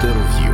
квартиру.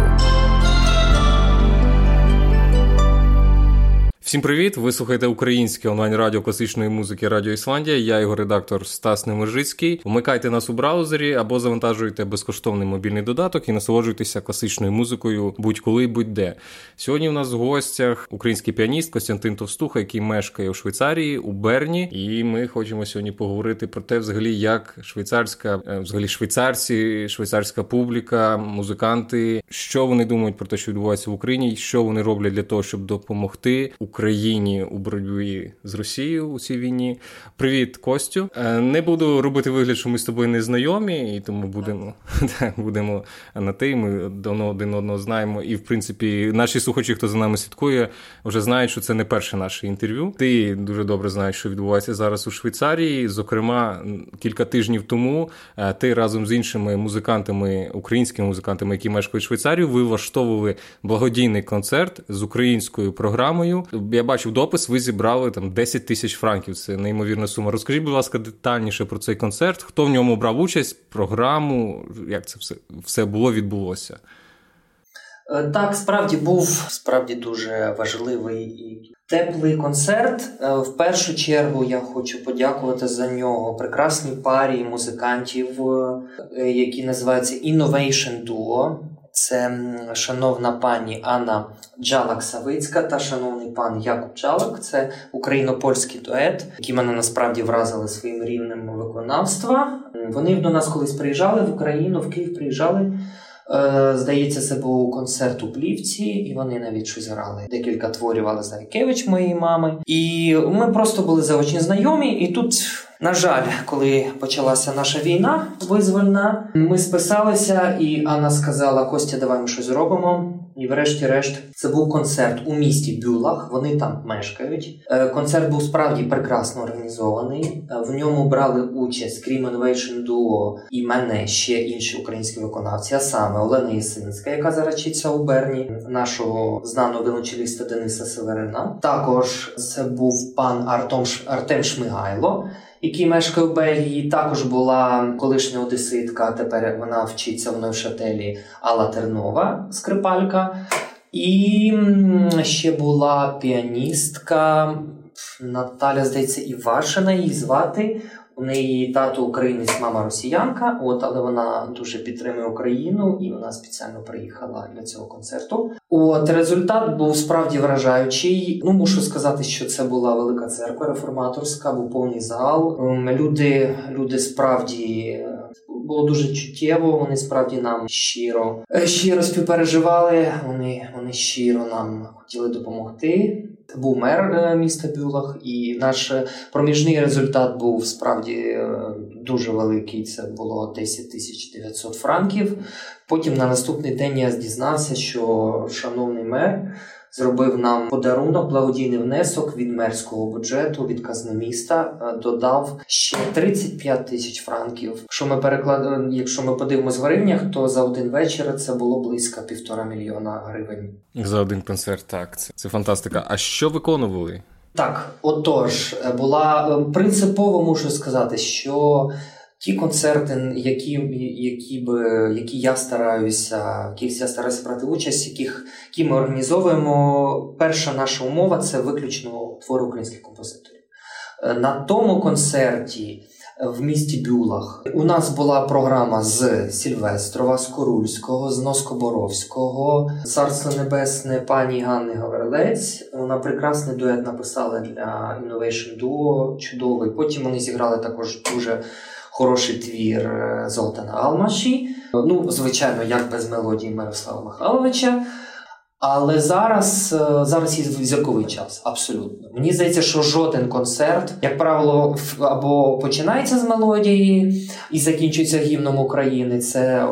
Всім привіт! Ви слухаєте українське онлайн-радіо класичної музики Радіо Ісландія. Я його редактор Стас Немержицький. Вмикайте нас у браузері або завантажуйте безкоштовний мобільний додаток і насолоджуйтеся класичною музикою будь-коли, будь-де. Сьогодні у нас в гостях український піаніст Костянтин Товстуха, який мешкає у Швейцарії у Берні. І ми хочемо сьогодні поговорити про те, взагалі, як швейцарська, е, взагалі швейцарці, швейцарська публіка, музиканти, що вони думають про те, що відбувається в Україні, що вони роблять для того, щоб допомогти Україні. Україні у боротьбі з Росією у цій війні. Привіт, Костю. Е, не буду робити вигляд, що ми з тобою не знайомі, і тому будемо будемо на ти. Ми давно один одного знаємо. І в принципі, наші слухачі, хто за нами слідкує, вже знають, що це не перше наше інтерв'ю. Ти дуже добре знаєш, що відбувається зараз у Швейцарії. Зокрема, кілька тижнів тому е, ти разом з іншими музикантами, українськими музикантами, які мешкають Швейцарію, ви влаштовували благодійний концерт з українською програмою я бачив допис, ви зібрали там 10 тисяч франків. Це неймовірна сума. Розкажіть, будь ласка, детальніше про цей концерт. Хто в ньому брав участь, програму, як це все, все було, відбулося? Е, так, справді був справді дуже важливий і теплий концерт. Е, в першу чергу я хочу подякувати за нього прекрасній парі музикантів, е, які називаються Innovation Duo. Це шановна пані Анна Джалак-Савицька та шановний пан Якуб Чалик. Це україно-польський дует, які мене насправді вразили своїм рівнем виконавства. Вони до нас колись приїжджали в Україну, в Київ приїжджали. Е, здається, це був концерт у Плівці, і вони навіть щось грали. Декілька творів Алла моєї мами. І ми просто були заочні знайомі. І тут, на жаль, коли почалася наша війна визвольна, ми списалися, і Анна сказала: Костя, давай ми щось зробимо. І, врешті-решт, це був концерт у місті Бюлах. Вони там мешкають. Е, концерт був справді прекрасно організований. Е, в ньому брали участь Scream Innovation Duo і мене ще інші українські виконавці, а саме Олена Єсинська, яка зарачиться у Берні, нашого знаного виночеліста Дениса Северина. Також це був пан Артом Артем Шмигайло який мешкає в Бельгії. Також була колишня одеситка, тепер вона вчиться в Новшателі Алла Тернова, скрипалька. І ще була піаністка Наталя, здається, Івашина її звати. У неї тато українець, мама росіянка, от, але вона дуже підтримує Україну і вона спеціально приїхала для цього концерту. От результат був справді вражаючий. Ну мушу сказати, що це була велика церква реформаторська, був повний зал. Ем, люди, люди справді. Було дуже чуттєво, вони справді нам щиро щиро співпереживали. Вони вони щиро нам хотіли допомогти був мер е, міста Бюлах, і наш проміжний результат був справді е, дуже великий. Це було 10 тисяч 900 франків. Потім на наступний день я дізнався, що шановний мер зробив нам подарунок, благодійний внесок від мерського бюджету, від казни міста, е, додав ще 35 тисяч франків. Якщо ми переклад... якщо ми подивимось в гривнях, то за один вечір це було близько півтора мільйона гривень. За один концерт, так це, це фантастика. А що виконували? Так, отож, е, була е, принципово мушу сказати, що Ті концерти, які які, б, які я стараюся, яких я стараюся брати участь, яких які ми організовуємо, перша наша умова це виключно твори українських композиторів. На тому концерті в місті Бюлах у нас була програма з Сільвестрова, з Корульського, з Носкоборовського, Царство Небесне пані Ганни Гаврилець. Вона прекрасний дует написала для Innovation Duo, чудовий. Потім вони зіграли також дуже хороший твір е, Золота на Алмаші. Ну, звичайно, як без мелодії Мирослава Михайловича. Але зараз е, зараз є зірковий час, абсолютно. Мені здається, що жоден концерт, як правило, або починається з мелодії і закінчується гімном України. Це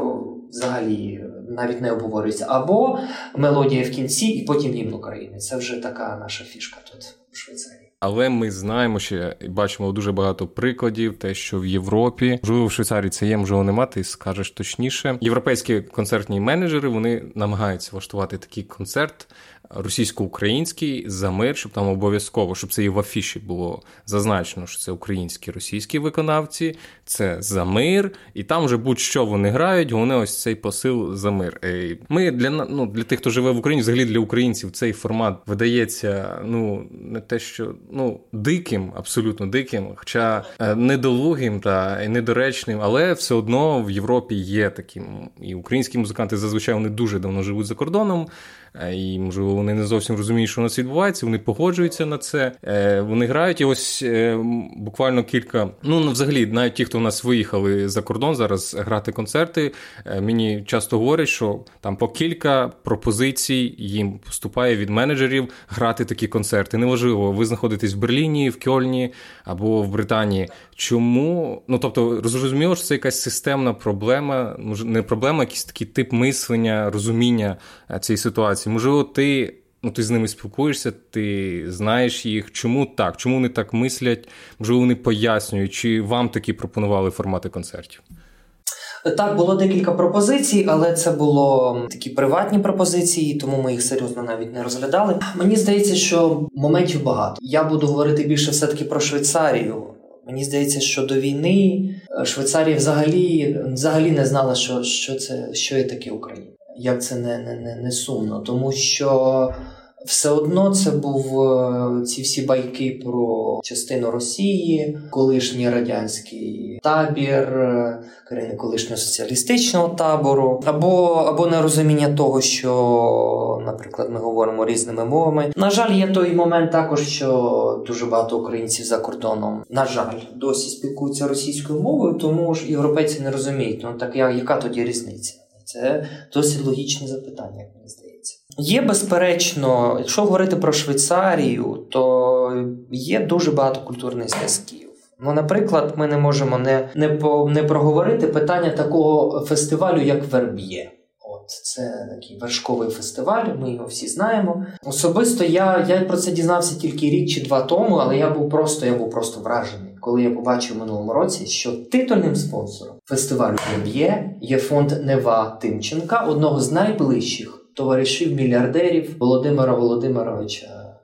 взагалі навіть не обговорюється. Або мелодія в кінці, і потім гімн України. Це вже така наша фішка тут у Швейцарії. Але ми знаємо і бачимо дуже багато прикладів, те, що в Європі, можливо, в Швейцарії це є, можливо, нема, ти скажеш точніше. Європейські концертні менеджери вони намагаються влаштувати такий концерт російсько-український за мир, щоб там обов'язково, щоб це і в афіші було зазначено, що це українські російські виконавці, це за мир, і там вже будь-що вони грають, вони ось цей посил за мир. Ми для ну, для тих, хто живе в Україні, взагалі для українців цей формат видається ну не те, що ну диким, абсолютно диким, хоча е, недолугим та недоречним, але все одно в Європі є таким. І українські музиканти зазвичай вони дуже давно живуть за кордоном. Е, і, можливо, вони не зовсім розуміють, що у нас відбувається. Вони погоджуються на це. Е, вони грають і ось е, буквально кілька. Ну, ну взагалі, навіть ті, хто в нас виїхали за кордон зараз грати концерти. Мені часто говорять, що там по кілька пропозицій їм поступає від менеджерів грати такі концерти. Неважливо, ви знаходитесь в Берліні, в Кьольні або в Британії. Чому? Ну тобто, зрозуміло, що це якась системна проблема, не проблема, якийсь такий тип мислення, розуміння цієї ситуації. Можливо, ти. Ну, ти з ними спілкуєшся, ти знаєш їх. Чому так? Чому вони так мислять? Можливо, вони пояснюють, чи вам такі пропонували формати концертів? Так, було декілька пропозицій, але це було такі приватні пропозиції, тому ми їх серйозно навіть не розглядали. Мені здається, що моментів багато. Я буду говорити більше все-таки про Швейцарію. Мені здається, що до війни е, Швейцарія взагалі взагалі не знала, що що це що є таке Україна. Як це не, не, не, не сумно, тому що все одно це був е, ці всі байки про частину Росії, колишній радянський табір, е, країни колишнього соціалістичного табору, або або нерозуміння того, що, наприклад, ми говоримо різними мовами. На жаль, є той момент також, що дуже багато українців за кордоном, на жаль, досі спілкуються російською мовою, тому ж європейці не розуміють. Ну так я яка тоді різниця? Це досить логічне запитання, як мені здається. Є безперечно, якщо говорити про Швейцарію, то є дуже багато культурних зв'язків. Ну, наприклад, ми не можемо не не, по, не проговорити питання такого фестивалю, як Верб'є. От це такий вершковий фестиваль, ми його всі знаємо. Особисто я я про це дізнався тільки рік чи два тому, але я був просто я був просто вражений, коли я побачив минулому році, що титульним спонсором фестивалю Верб'є є фонд Нева Тимченка, одного з найближчих товаришів мільярдерів Володимира Володимировича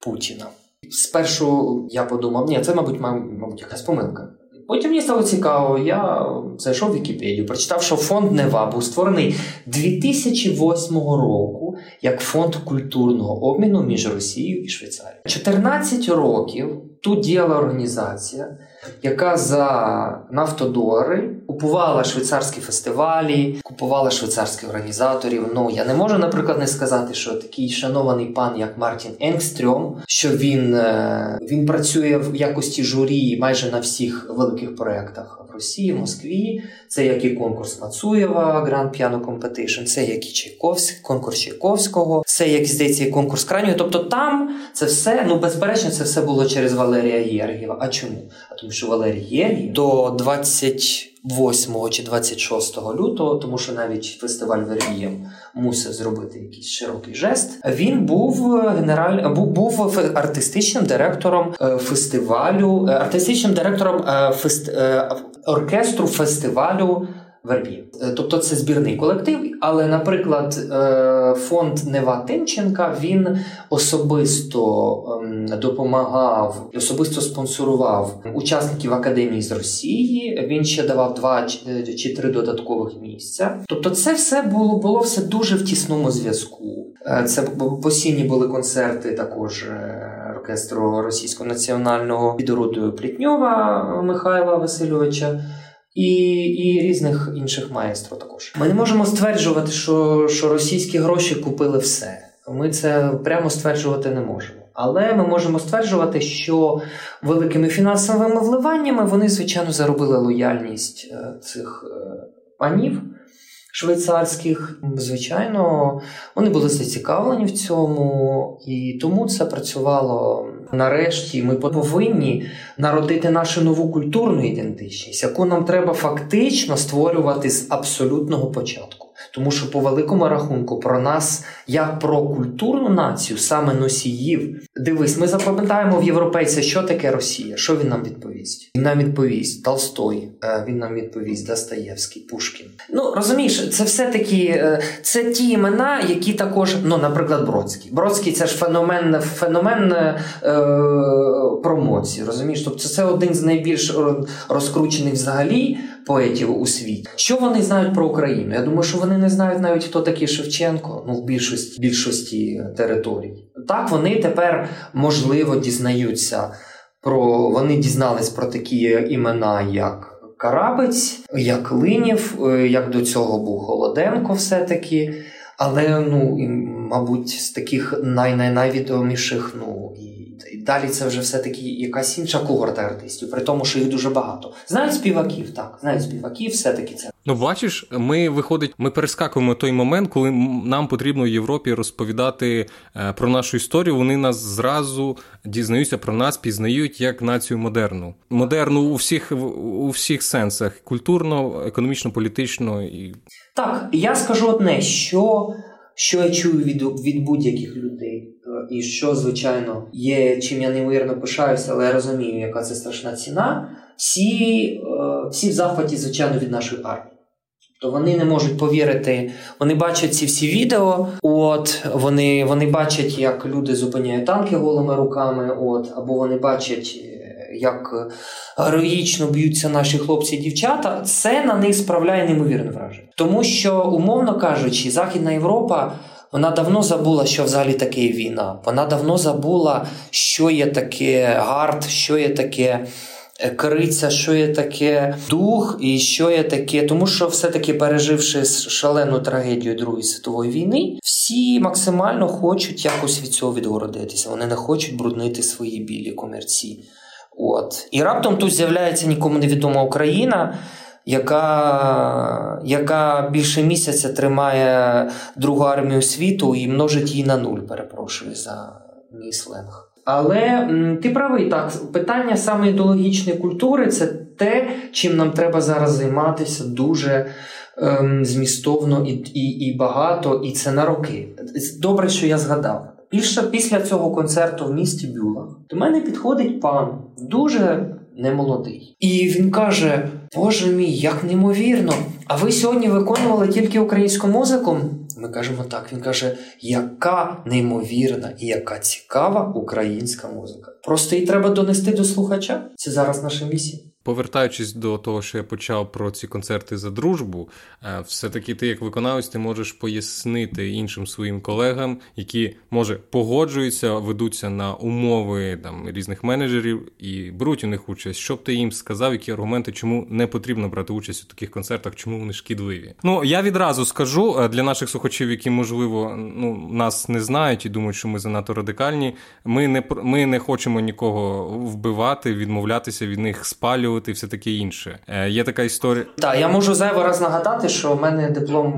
Путіна. Спершу я подумав, ні, це, мабуть, мабуть, якась помилка. Потім мені стало цікаво, я зайшов в Вікіпедію, прочитав, що фонд Нева був створений 2008 року як фонд культурного обміну між Росією і Швейцарією. 14 років тут діяла організація, яка за нафтодолари купувала швейцарські фестивалі, купувала швейцарських організаторів. Ну я не можу, наприклад, не сказати, що такий шанований пан, як Мартін Енгстрьом, що він е, він працює в якості журі майже на всіх великих проєктах в Росії, в Москві. Це як і конкурс Мацуєва, Grand Piano Competition, це як і Чайковський, конкурс Чайковського, це як здається, і конкурс крайнього. Тобто там це все, ну безперечно, це все було через Валерія Єргєва. А чому? А тому, що Валерій Єргєв до 20 8 чи 26 лютого, тому що навіть фестиваль Вервієм мусив зробити якийсь широкий жест. Він був генераль був, був артистичним директором е, фестивалю, е, артистичним директором е, фест, оркестру фестивалю Вербів. Е, тобто це збірний колектив, але, наприклад, е, фонд Нева Тимченка він особисто ем, допомагав, особисто спонсорував учасників академії з Росії. Він ще давав два чи три додаткових місця. Тобто, це все було було все дуже в тісному зв'язку. Е, це постійні були концерти також оркестру російського національного підроду Плітньова Михайла Васильовича і і різних інших маєстро також. Ми не можемо стверджувати, що, що російські гроші купили все. Ми це прямо стверджувати не можемо. Але ми можемо стверджувати, що великими фінансовими вливаннями вони, звичайно, заробили лояльність е, цих е, панів швейцарських. Звичайно, вони були зацікавлені в цьому, і тому це працювало нарешті. Ми повинні народити нашу нову культурну ідентичність, яку нам треба фактично створювати з абсолютного початку. Тому що по великому рахунку про нас, як про культурну націю, саме носіїв. Дивись, ми запам'ятаємо в європейця, що таке Росія. Що він нам відповість? Він нам відповість Толстой, е, він нам відповість Достоєвський, Пушкін. Ну розумієш, це все таки е, це ті імена, які також, ну, наприклад, Бродський. Бродський це ж феномен феномен е, промоції. Розумієш, тобто це один з найбільш розкручених взагалі поетів у світі. Що вони знають про Україну? Я думаю, що вони не знають навіть хто такий Шевченко. Ну в більшості більшості територій. Так вони тепер можливо дізнаються про вони дізнались про такі імена, як. Карабець, як Линів, е, як до цього був Холоденко, все-таки. Але, ну, мабуть, з таких най-най-найвідоміших, ну, і і далі це вже все-таки якась інша когорта артистів, при тому, що їх дуже багато. Знають співаків, так, знають співаків, все-таки це. Ну, бачиш, ми виходить, ми перескакуємо той момент, коли нам потрібно в Європі розповідати е, про нашу історію. Вони нас зразу дізнаються про нас, пізнають як націю модерну. Модерну у всіх у всіх сенсах: культурно, економічно, політично і так. Я скажу одне, що що я чую від від будь-яких людей, е, і що, звичайно, є чим я неймовірно пишаюся, але я розумію, яка це страшна ціна. Всі е, всі в захваті, звичайно, від нашої армії. То вони не можуть повірити, вони бачать ці всі відео. От вони вони бачать, як люди зупиняють танки голими руками. От або вони бачать як героїчно б'ються наші хлопці і дівчата, це на них справляє неймовірне враження. Тому що, умовно кажучи, Західна Європа. Вона давно забула, що взагалі таке війна. Вона давно забула, що є таке гард, що є таке е, криця, що є таке дух, і що є таке. Тому що, все-таки, переживши шалену трагедію Другої світової війни, всі максимально хочуть якось від цього відгородитися. Вони не хочуть бруднити свої білі комерці. От. І раптом тут з'являється нікому невідома Україна, яка яка більше місяця тримає Другу армію світу і множить її на нуль, перепрошую за мій сленг. Але ти правий так, питання саме ідеологічної культури це те, чим нам треба зараз займатися дуже ем, змістовно і, і, і багато, і це на роки. Добре, що я згадав. Після, після цього концерту в місті Бюлах до мене підходить пан дуже немолодий. І він каже: Боже мій, як неймовірно! А ви сьогодні виконували тільки українську музику? Ми кажемо так. Він каже, яка неймовірна і яка цікава українська музика. Просто її треба донести до слухача. Це зараз наша місія. Повертаючись до того, що я почав про ці концерти за дружбу, е, все-таки ти, як виконавець, ти можеш пояснити іншим своїм колегам, які може погоджуються, ведуться на умови там різних менеджерів і беруть у них участь. Щоб ти їм сказав, які аргументи, чому не потрібно брати участь у таких концертах, чому вони шкідливі? Ну я відразу скажу е, для наших слухачів, які можливо ну нас не знають і думають, що ми занадто радикальні. Ми не ми не хочемо нікого вбивати, відмовлятися від них спалювати втілювати все таке інше. Е, Є така історія. Так, я можу зайвий раз нагадати, що в мене диплом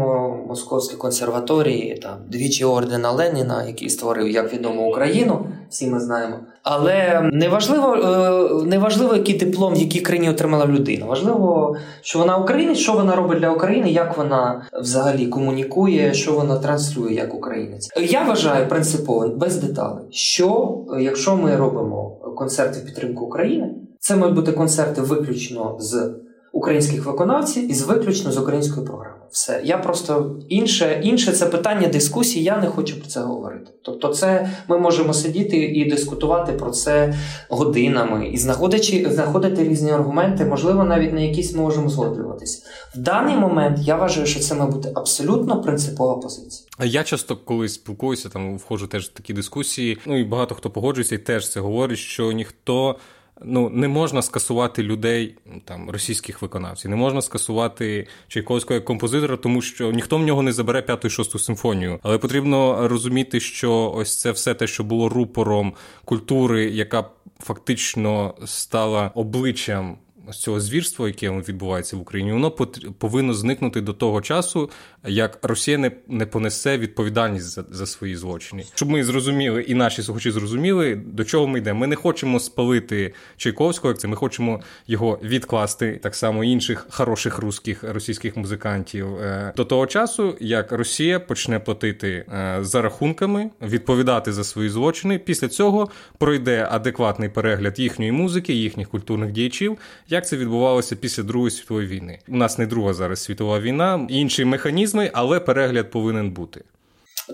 Московської консерваторії, там двічі ордена Леніна, який створив, як відомо, Україну. Всі ми знаємо. Але неважливо, е, неважливо, який диплом якій країні отримала людина. Важливо, що вона українець, що вона робить для України, як вона взагалі комунікує, що вона транслює як українець. Я вважаю принципово без деталей, що якщо ми робимо концерти в підтримку України. Це мають бути концерти виключно з українських виконавців і з виключно з української програми. Все. Я просто інше інше це питання дискусії, я не хочу про це говорити. Тобто, це ми можемо сидіти і дискутувати про це годинами і знаходячи, знаходити різні аргументи, можливо, навіть на якісь ми можемо згоджуватися. В даний момент я вважаю, що це має бути абсолютно принципова позиція. Я часто коли спілкуюся, там входжу теж в такі дискусії. Ну і багато хто погоджується і теж це говорить, що ніхто ну не можна скасувати людей там російських виконавців, не можна скасувати Чайковського як композитора, тому що ніхто в нього не забере п'яту і шосту симфонію. Але потрібно розуміти, що ось це все те, що було рупором культури, яка фактично стала обличчям цього звірства, яке відбувається в Україні, воно повинно зникнути до того часу, як Росія не не понесе відповідальність за за свої злочини. Щоб ми зрозуміли, і наші слухачі зрозуміли, до чого ми йдемо. Ми не хочемо спалити Чайковського, як це ми хочемо його відкласти, так само інших хороших русських російських музикантів е, до того часу, як Росія почне платити е, за рахунками, відповідати за свої злочини. Після цього пройде адекватний перегляд їхньої музики, їхніх культурних діячів як це відбувалося після Другої світової війни. У нас не друга зараз світова війна, інші механізми, але перегляд повинен бути.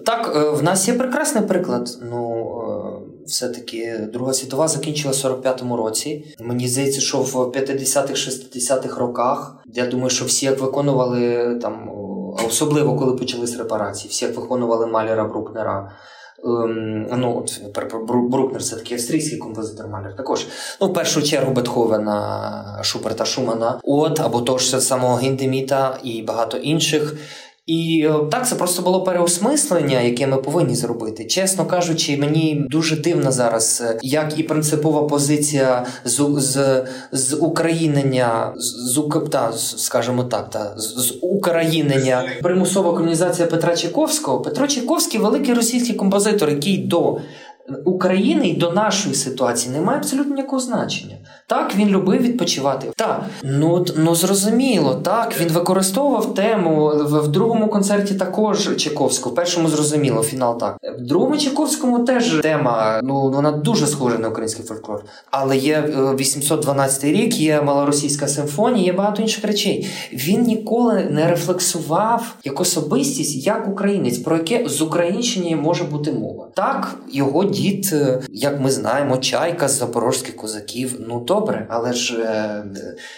Так, е, в нас є прекрасний приклад. Ну е, все-таки Друга світова закінчила в 45-му році. Мені здається, що в 50-х, 60-х роках я думаю, що всі як виконували там, особливо коли почались репарації, всі як виконували Малера Брукнера. Ем, ну, от, Брукнер це такий австрійський композитор Малер. Також ну, в першу чергу Бетховена, Шуперта Шумана, от або того ж самого Гіндеміта і багато інших. І е, так це просто було переосмислення, яке ми повинні зробити. Чесно кажучи, мені дуже дивно зараз, е, як і принципова позиція з з, з українення, з, та, скажімо так, та, з, з українення, примусова колонізація Петра Чайковського. Петро Чайковський великий російський композитор, який до України і до нашої ситуації не має абсолютно ніякого значення. Так, він любив відпочивати. Так, ну ну зрозуміло, так він використовував тему в, в другому концерті також Чайковського. В першому зрозуміло, фінал так. В другому Чайковському теж тема. Ну вона дуже схожа на український фольклор. Але є 812 е, рік, є малоросійська симфонія, є багато інших речей. Він ніколи не рефлексував як особистість, як українець, про яке з Українщини може бути мова. Так, його дід, е, як ми знаємо, чайка з запорожських козаків. Ну добре, але ж е,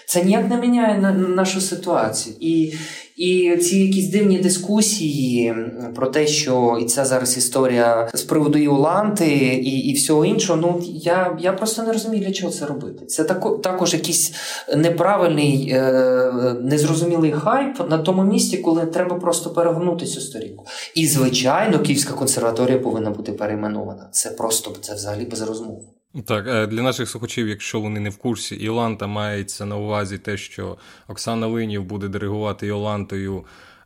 це ніяк не міняє нашу ситуацію. І і ці якісь дивні дискусії про те, що і ця зараз історія з приводу Іоланти і і всього іншого. Ну я я просто не розумію, для чого це робити. Це тако, також якийсь неправильний, е, незрозумілий хайп на тому місці, коли треба просто перегорнути цю сторінку. І звичайно, Київська консерваторія повинна бути перейменована. Це просто це взагалі без розмов. Так, е, для наших слухачів, якщо вони не в курсі, Іоланта мається на увазі те, що Оксана Линів буде диригувати Іолантою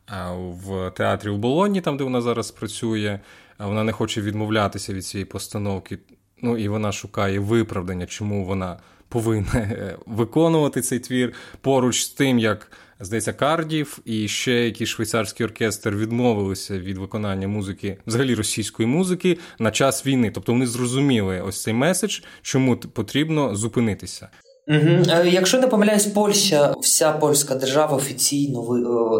е, в театрі у Болоні, там де вона зараз працює. Вона не хоче відмовлятися від цієї постановки. Ну і вона шукає виправдання, чому вона повинна е, виконувати цей твір поруч з тим, як здається, Кардів і ще якийсь швейцарський оркестр відмовилися від виконання музики, взагалі російської музики на час війни. Тобто вони зрозуміли ось цей меседж, чому потрібно зупинитися. Угу. Якщо не помиляюсь, Польща, вся польська держава офіційно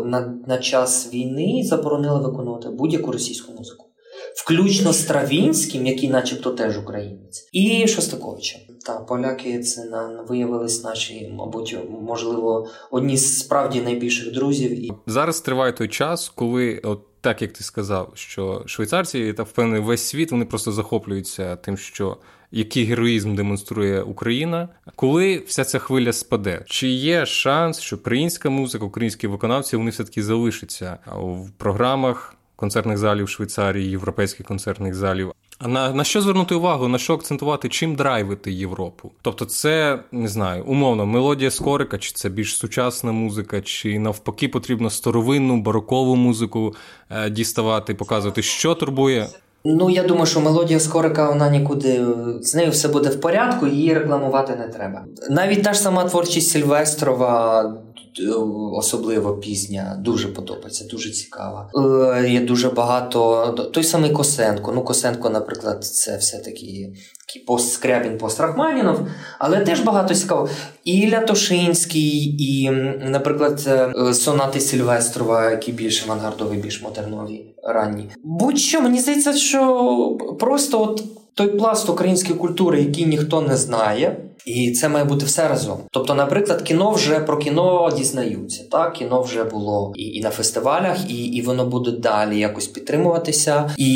на, на час війни заборонила виконувати будь-яку російську музику включно з Стравінським, який, начебто, теж українець, і Шостаковичем. Та поляки це на виявились наші, мабуть, можливо, одні з справді найбільших друзів. І зараз триває той час, коли от. Так як ти сказав, що швейцарці та впевнений весь світ вони просто захоплюються тим, що який героїзм демонструє Україна, коли вся ця хвиля спаде, чи є шанс, що українська музика, українські виконавці вони все таки залишаться в програмах концертних залів Швейцарії, європейських концертних залів. А на на що звернути увагу, на що акцентувати, чим драйвити Європу? Тобто, це не знаю, умовно, мелодія скорика, чи це більш сучасна музика, чи навпаки потрібно старовинну барокову музику е, діставати, показувати, що турбує. Ну, я думаю, що мелодія скорика вона нікуди з нею все буде в порядку, її рекламувати не треба. Навіть та ж сама творчість Сильвестрова особливо пізня, дуже подобається, дуже цікава. Е, Є дуже багато. Той самий Косенко. Ну, Косенко, наприклад, це все-таки пост Скрябін, пост Рахманінов, але теж багато цікаво. І Лятошинський, і, наприклад, е, сонати Сильвестрова, які більш авангардові, більш модернові, ранні. Будь-що, мені здається, що просто от той пласт української культури, який ніхто не знає. І це має бути все разом. Тобто, наприклад, кіно вже про кіно дізнаються. Так, кіно вже було і і на фестивалях, і і воно буде далі якось підтримуватися. І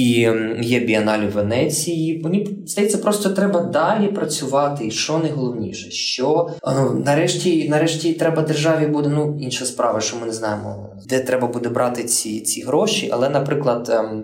є біаналі в Венеції. Мені здається, просто треба далі працювати. І що найголовніше, що е, нарешті, нарешті, треба державі буде ну інша справа, що ми не знаємо, де треба буде брати ці ці гроші. Але, наприклад, е,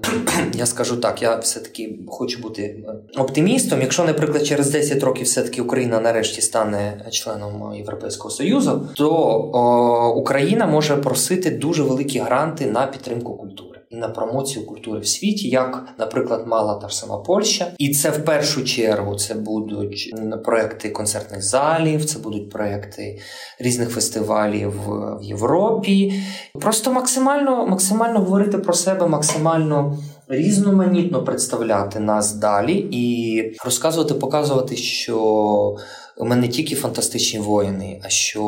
я скажу так, я все таки хочу бути е, оптимістом. Якщо, наприклад, через 10 років все таки Україна нарешті нарешті стане членом Європейського союзу, то о, Україна може просити дуже великі гранти на підтримку культури і на промоцію культури в світі, як, наприклад, мала та ж сама Польща, і це в першу чергу це будуть проекти концертних залів, це будуть проекти різних фестивалів в Європі. Просто максимально, максимально говорити про себе, максимально. Різноманітно представляти нас далі і розказувати, показувати, що не тільки фантастичні воїни, а що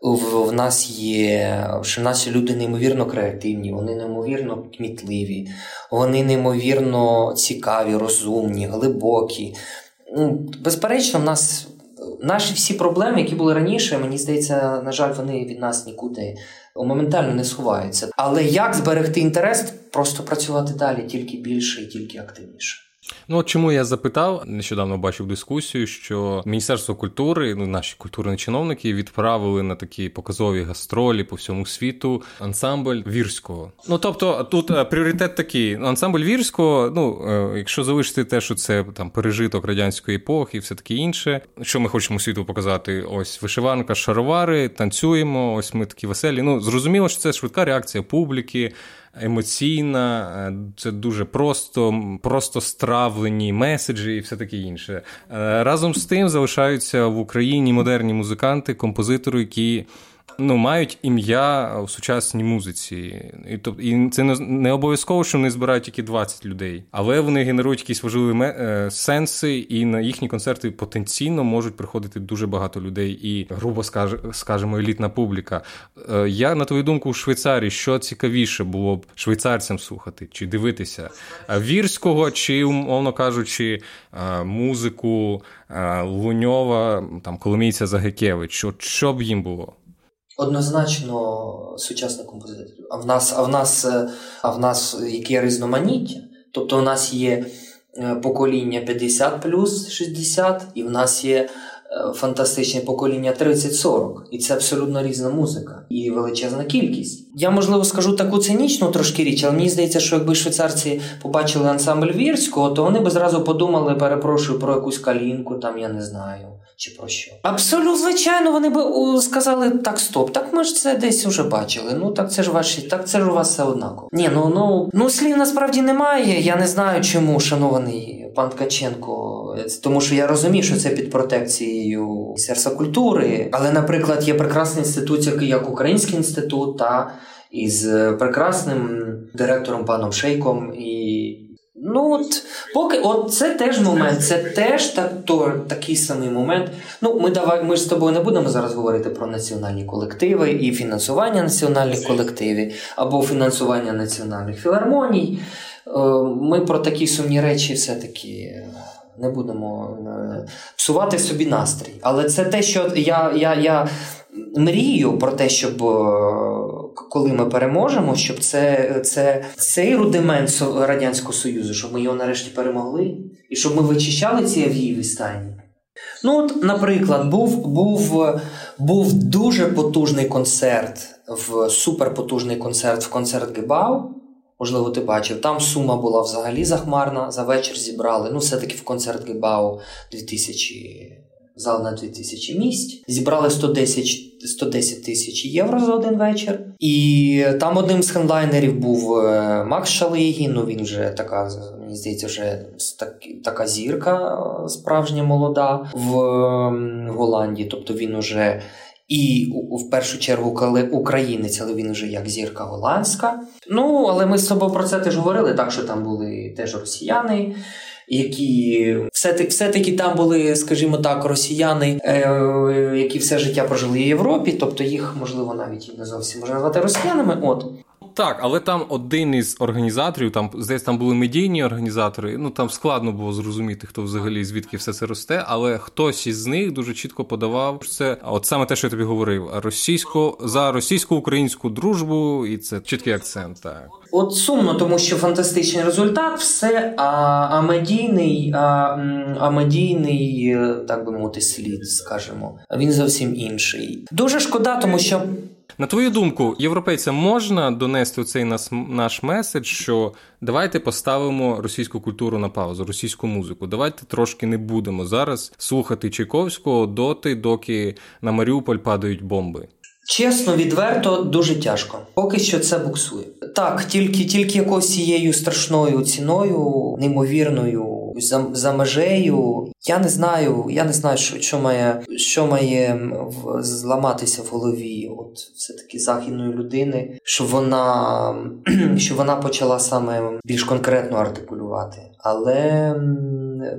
в, нас є, що наші люди неймовірно креативні, вони неймовірно кмітливі, вони неймовірно цікаві, розумні, глибокі. Ну, Безперечно, в нас наші всі проблеми, які були раніше, мені здається, на жаль, вони від нас нікуди моментально не сховаються. Але як зберегти інтерес, просто працювати далі тільки більше і тільки активніше. Ну от чому я запитав, нещодавно бачив дискусію, що Міністерство культури, ну наші культурні чиновники, відправили на такі показові гастролі по всьому світу ансамбль вірського. Ну тобто, тут е, пріоритет такий: ансамбль вірського. Ну е, якщо залишити те, що це там пережиток радянської епохи, і все таке інше, що ми хочемо світу показати, ось вишиванка, шаровари, танцюємо. Ось ми такі веселі. Ну зрозуміло, що це швидка реакція публіки емоційна, е, це дуже просто, просто стравлені меседжі і все таке інше. Е, разом з тим залишаються в Україні модерні музиканти, композитори, які ну, мають ім'я в сучасній музиці. І тобто, і це не обов'язково, що вони збирають тільки 20 людей, але вони генерують якісь важливі е, сенси, і на їхні концерти потенційно можуть приходити дуже багато людей, і, грубо скажемо, елітна публіка. Е, я на твою думку, у Швейцарії що цікавіше було б швейцарцям слухати чи дивитися вірського, чи, умовно кажучи, е, музику Луньова, там Коломійця Загекевич, що, що б їм було? Однозначно сучасних композиторів. А в нас, а в нас, е, а в нас яке різноманіття? Тобто, у нас є е, покоління 50 плюс 60, і в нас є фантастичне покоління 30-40. І це абсолютно різна музика і величезна кількість. Я можливо скажу таку цинічну трошки річ, але мені здається, що якби швейцарці побачили ансамбль вірського, то вони б зразу подумали, перепрошую про якусь калінку, там я не знаю чи про що. Абсолютно, звичайно, вони би сказали так, стоп, так ми ж це десь вже бачили. Ну так це ж ваші, так це ж у вас все однаково. Ні, ну ну ну слів насправді немає. Я не знаю, чому, шанований пан Ткаченко. Тому що я розумію, що це під протекцією Міністерства культури. Але, наприклад, є прекрасний інститут, як Український інститут, та із прекрасним директором паном Шейком і. Ну от поки от це теж момент, це теж так, то, такий самий момент. Ну, ми давай, ми ж з тобою не будемо зараз говорити про національні колективи і фінансування національних колективів або фінансування національних філармоній. Е, ми про такі сумні речі все-таки не будемо е, псувати собі настрій. Але це те, що я, я, я мрію про те, щоб коли ми переможемо, щоб це, це цей рудимент Радянського Союзу, щоб ми його нарешті перемогли, і щоб ми вичищали ці авгієві стані. Ну, от, наприклад, був був, був дуже потужний концерт, в суперпотужний концерт в концерт Гебау. Можливо, ти бачив. Там сума була взагалі захмарна. За вечір зібрали. Ну, все-таки в концерт Гебау 2000 зал на 2000 місць. Зібрали 110 110 тисяч євро за один вечір. І там одним з хендлайнерів був е, Макс Шалигін, ну він вже така, мені здається, вже так, така зірка е, справжня молода в Голландії. Тобто він уже. І в першу чергу, коли українець, але він вже як зірка голландська. Ну, але ми з собою про це теж говорили, так що там були теж росіяни які все-таки там були, скажімо так, росіяни, е, які все життя прожили в Європі, тобто їх можливо навіть і не зовсім можна назвати росіянами. От так, але там один із організаторів, там здається, там були медійні організатори. Ну там складно було зрозуміти, хто взагалі звідки все це росте. Але хтось із них дуже чітко подавав що це, от саме те, що я тобі говорив, російсько за російсько-українську дружбу, і це чіткий акцент. Так, от сумно, тому що фантастичний результат, все а, а медійний, а, а медійний, е, так би мовити, слід, скажімо, він зовсім інший. Дуже шкода, тому що. На твою думку, європейцям можна донести цей наш, наш меседж, що давайте поставимо російську культуру на паузу, російську музику. Давайте трошки не будемо зараз слухати Чайковського доти, доки на Маріуполь падають бомби. Чесно, відверто, дуже тяжко. Поки що це буксує. Так, тільки тільки якоюсь цією страшною ціною, неймовірною за, за межею. Я не знаю, я не знаю, що що має що має в, зламатися в голові, от все-таки західної людини, що вона що вона почала саме більш конкретно артикулювати. Але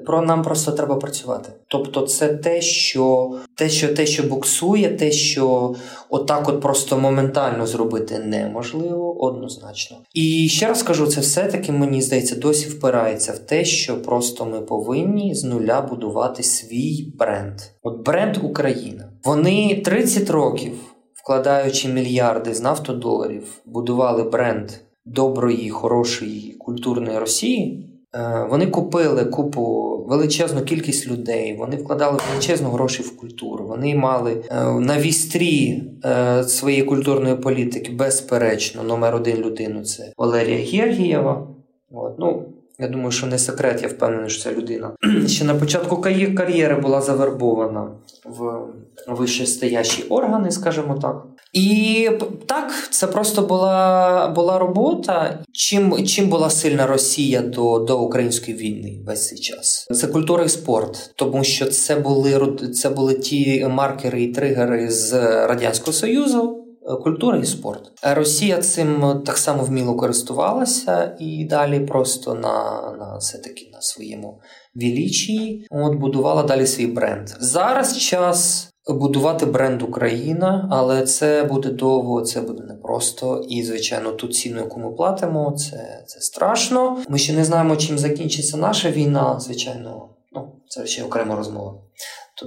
про нам просто треба працювати. Тобто, це те, що те, що те, що буксує, те, що отак, от просто моментально зробити неможливо, однозначно. І ще раз кажу, це все-таки мені здається досі впирається в те, що просто ми повинні з нуля будувати свій бренд. От бренд Україна. Вони 30 років, вкладаючи мільярди з нафтодоларів, будували бренд доброї, хорошої культурної Росії. Е, вони купили купу величезну кількість людей. Вони вкладали величезну гроші в культуру. Вони мали е, на вістрі е, своєї культурної політики безперечно номер один людину це Валерія Гергієва. От, ну, я думаю, що не секрет, я впевнений, що ця людина ще на початку кар'єри була завербована в вищестоящі органи, скажімо так. І так, це просто була була робота. Чим чим була сильна Росія до до української війни весь цей час? Це культура і спорт, тому що це були це були ті маркери і тригери з радянського союзу. Е, культура і спорт. Росія цим так само вміло користувалася і далі просто на на все таки на своєму вілічі от будувала далі свій бренд. Зараз час. Будувати бренд Україна, але це буде довго, це буде непросто. І, звичайно, ту ціну, яку ми платимо, це це страшно. Ми ще не знаємо, чим закінчиться наша війна. Звичайно, ну це ще окрема розмова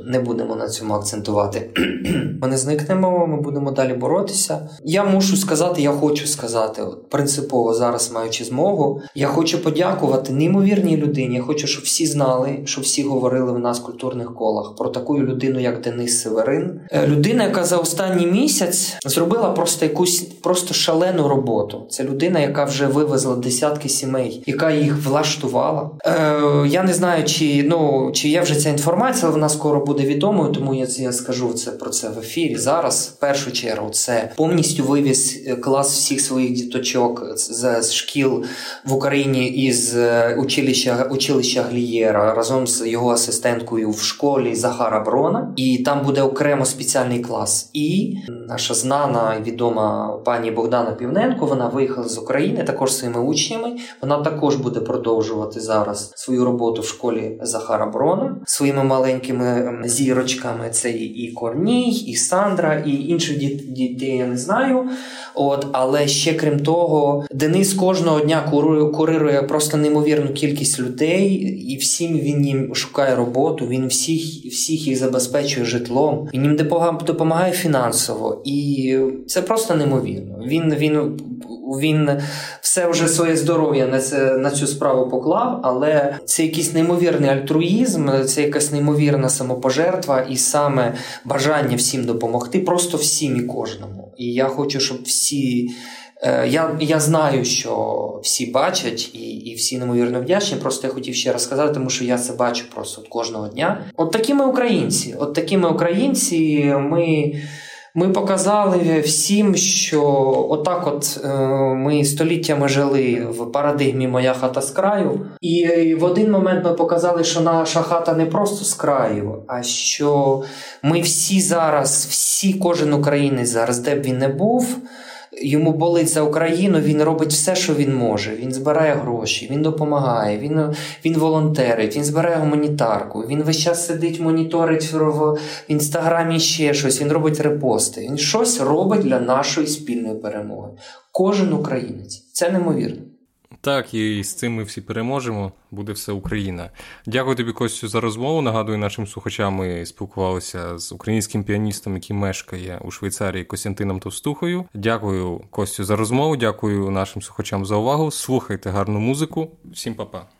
не будемо на цьому акцентувати. ми не зникнемо, ми будемо далі боротися. Я мушу сказати, я хочу сказати, от, принципово зараз маючи змогу. Я хочу подякувати неймовірній людині. Я хочу, щоб всі знали, щоб всі говорили в нас в культурних колах про таку людину, як Денис Северин. Е, людина, яка за останній місяць зробила просто якусь просто шалену роботу. Це людина, яка вже вивезла десятки сімей, яка їх влаштувала. Е, Я не знаю, чи ну чи є вже ця інформація, але вона скоро буде відомою, тому я я скажу це про це в ефірі. Зараз в першу чергу це повністю вивіз е, клас всіх своїх діточок з, з шкіл в Україні із е, училища училища Глієра разом з його асистенткою в школі Захара Брона. І там буде окремо спеціальний клас. І наша знана і відома пані Богдана Півненко. Вона виїхала з України також своїми учнями. Вона також буде продовжувати зараз свою роботу в школі Захара Брона своїми маленькими зірочками. Це і Корній, і Сандра, і інших дітей я не знаю. От, Але ще крім того, Денис кожного дня курирує просто неймовірну кількість людей, і всім він їм шукає роботу. Він всіх всіх їх забезпечує житлом. Він їм допомагає фінансово, і це просто неймовірно. Він він він все вже своє здоров'я на це на цю справу поклав, але це якийсь неймовірний альтруїзм, це якась неймовірна самопожертва і саме бажання всім допомогти, просто всім і кожному. І я хочу, щоб всі. Е, я я знаю, що всі бачать і і всі неймовірно вдячні. Просто я хотів ще раз сказати, тому що я це бачу просто от кожного дня. От такі ми українці. От такі ми українці. Ми ми показали всім, що отак, от е, ми століттями жили в парадигмі Моя хата з краю, і в один момент ми показали, що наша хата не просто з краю, а що ми всі зараз, всі, кожен українець зараз, де б він не був йому болить за Україну, він робить все, що він може. Він збирає гроші, він допомагає, він він волонтерить, він збирає гуманітарку, він весь час сидить, моніторить в інстаграмі ще щось, він робить репости. Він щось робить для нашої спільної перемоги. Кожен українець. Це неймовірно. Так, і з цим ми всі переможемо. Буде все Україна. Дякую тобі, Костю, за розмову. Нагадую, нашим слухачам ми спілкувалися з українським піаністом, який мешкає у Швейцарії Костянтином Товстухою. Дякую, Костю, за розмову. Дякую нашим слухачам за увагу. Слухайте гарну музику. Всім па-па.